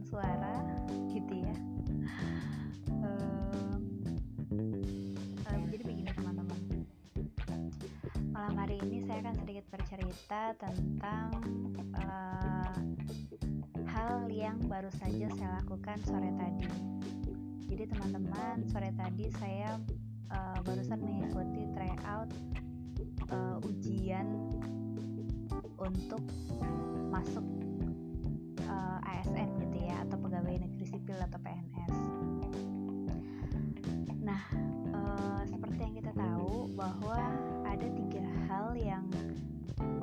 suara gitu ya. Uh, uh, jadi begini teman-teman. Malam hari ini saya akan sedikit bercerita tentang uh, hal yang baru saja saya lakukan sore tadi. Jadi teman-teman sore tadi saya uh, barusan mengikuti tryout uh, ujian untuk masuk atau PNS. Nah, uh, seperti yang kita tahu bahwa ada tiga hal yang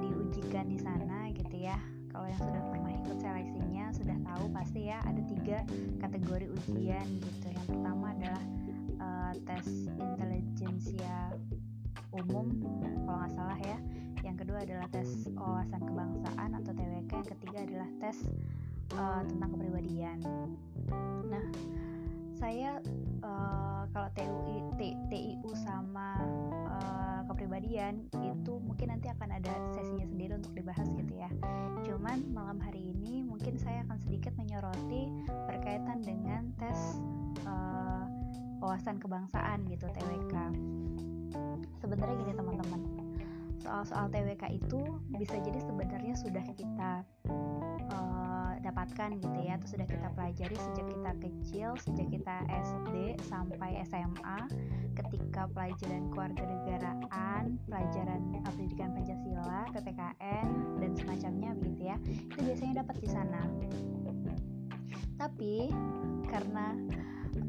diujikan di sana gitu ya. Kalau yang sudah pernah ikut seleksinya sudah tahu pasti ya ada tiga kategori ujian gitu. Yang pertama adalah uh, tes intelijensia umum kalau nggak salah ya yang kedua adalah tes wawasan kebangsaan atau TWK yang ketiga adalah tes uh, tentang kepribadian. Nah saya uh, kalau TUI T, TIU sama uh, kepribadian itu mungkin nanti akan ada sesinya sendiri untuk dibahas gitu ya. Cuman malam hari ini mungkin saya akan sedikit menyoroti berkaitan dengan tes uh, wawasan kebangsaan gitu TWK sebenarnya gini teman-teman. Soal-soal TWK itu bisa jadi sebenarnya sudah kita dapatkan gitu ya. Atau sudah kita pelajari sejak kita kecil sejak kita SD sampai SMA ketika pelajaran keluarga negaraan pelajaran uh, pendidikan Pancasila PPKN dan semacamnya begitu ya itu biasanya dapat di sana. Tapi karena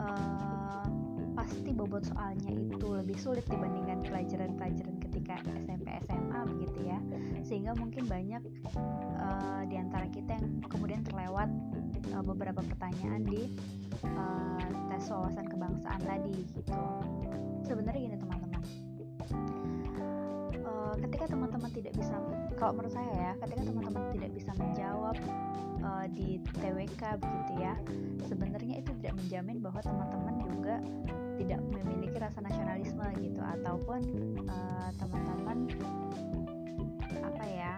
uh, pasti bobot soalnya itu lebih sulit dibandingkan pelajaran-pelajaran ketika SMP SMA begitu ya. Sehingga mungkin banyak uh, di antara kita yang kemudian terlewat uh, beberapa pertanyaan di uh, tes wawasan kebangsaan tadi gitu. Sebenarnya gini teman-teman. Ketika teman-teman tidak bisa kalau menurut saya ya ketika teman-teman tidak bisa menjawab uh, di TWK begitu ya sebenarnya itu tidak menjamin bahwa teman-teman juga tidak memiliki rasa nasionalisme gitu ataupun uh, teman-teman apa ya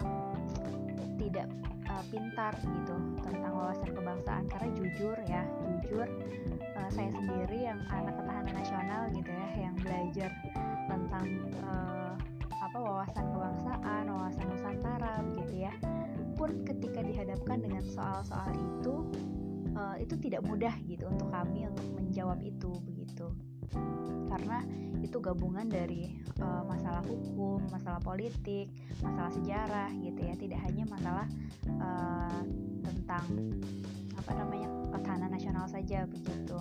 tidak uh, pintar gitu tentang wawasan kebangsaan. Karena jujur ya jujur uh, saya sendiri yang anak ketahanan nasional gitu ya yang belajar tentang uh, apa wawasan kebangsaan wawasan nusantara begitu ya pun ketika dihadapkan dengan soal-soal itu uh, itu tidak mudah gitu untuk kami untuk menjawab itu begitu karena itu gabungan dari uh, masalah hukum, masalah politik, masalah sejarah gitu ya, tidak hanya masalah uh, tentang apa namanya ketahanan nasional saja begitu.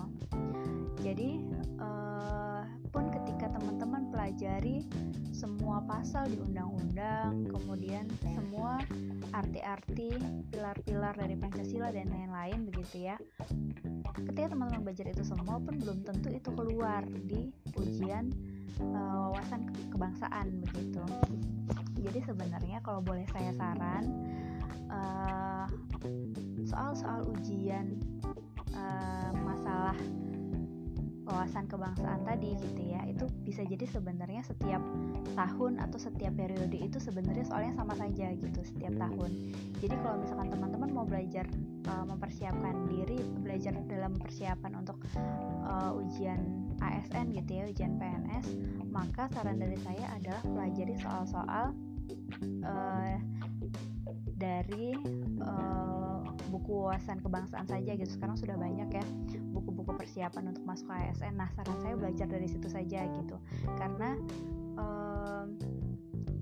Jadi uh, pun ketika teman-teman pelajari semua pasal di undang-undang, kemudian semua arti-arti pilar-pilar dari Pancasila dan lain-lain begitu ya ketika teman-teman belajar itu semua pun belum tentu itu keluar di ujian uh, wawasan kebangsaan begitu. Jadi sebenarnya kalau boleh saya saran uh, soal-soal ujian uh, masalah wawasan kebangsaan tadi gitu ya. Itu bisa jadi sebenarnya setiap tahun atau setiap periode itu sebenarnya soalnya sama saja gitu setiap tahun. Jadi kalau misalkan teman-teman mau belajar uh, mempersiapkan diri belajar dalam persiapan untuk uh, ujian ASN gitu ya ujian PNS maka saran dari saya adalah pelajari soal-soal uh, dari uh, buku wawasan kebangsaan saja gitu. Sekarang sudah banyak ya buku-buku persiapan untuk masuk ASN nah saran saya belajar dari situ saja gitu. Karena uh,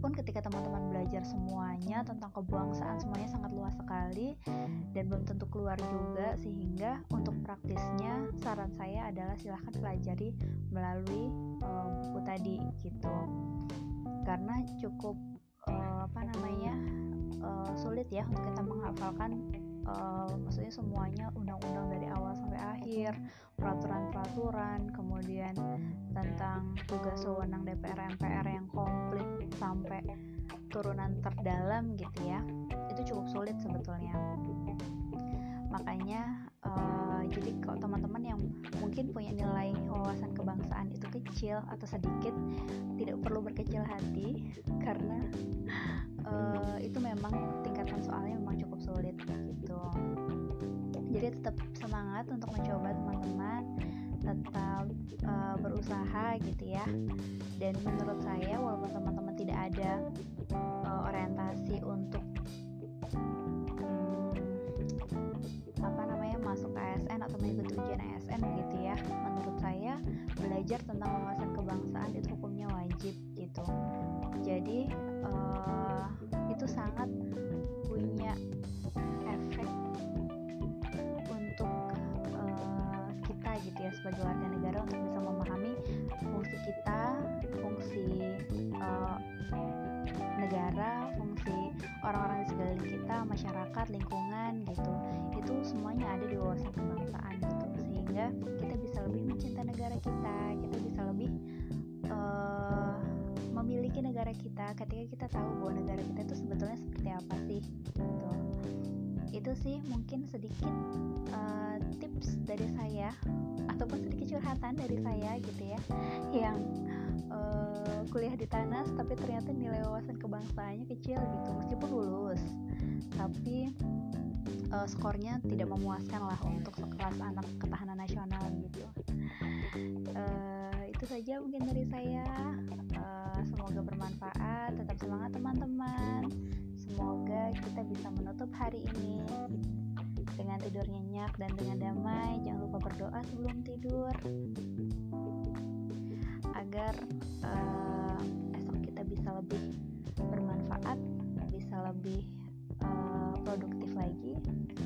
pun ketika teman-teman belajar semuanya tentang kebangsaan semuanya sangat luas sekali dan belum tentu keluar juga sehingga untuk praktisnya saran saya adalah silahkan pelajari melalui uh, buku tadi gitu. Karena cukup uh, apa namanya uh, sulit ya untuk kita menghafalkan uh, maksudnya semuanya undang-undang dari awal sampai akhir peraturan-peraturan kemudian tentang tugas wewenang DPR MPR yang komplit sampai turunan terdalam gitu ya. Itu cukup sulit sebetulnya. Makanya uh, jadi kalau teman-teman yang mungkin punya nilai wawasan kebangsaan itu kecil atau sedikit tidak perlu berkecil hati karena uh, itu memang semangat untuk mencoba teman-teman. Tetap uh, berusaha gitu ya. Dan menurut saya walaupun teman-teman tidak ada uh, orientasi untuk hmm, apa namanya masuk ASN atau mengikuti ujian ASN begitu ya menurut saya belajar tentang wawasan kebangsaan masyarakat, lingkungan gitu. Itu semuanya ada di wawasan kebangsaan gitu. Sehingga kita bisa lebih mencintai negara kita, kita bisa lebih uh, memiliki negara kita ketika kita tahu bahwa negara kita itu sebetulnya seperti apa sih gitu itu sih mungkin sedikit uh, tips dari saya ataupun sedikit curhatan dari saya gitu ya yang uh, kuliah di TANAS tapi ternyata nilai wawasan kebangsaannya kecil gitu meskipun lulus tapi uh, skornya tidak memuaskan lah untuk sekelas anak ketahanan nasional gitu. Uh, itu saja mungkin dari saya. Uh, semoga bermanfaat tetap semangat teman-teman. Semoga kita bisa menutup hari ini dengan tidur nyenyak dan dengan damai. Jangan lupa berdoa sebelum tidur. Agar uh, esok kita bisa lebih bermanfaat, bisa lebih uh,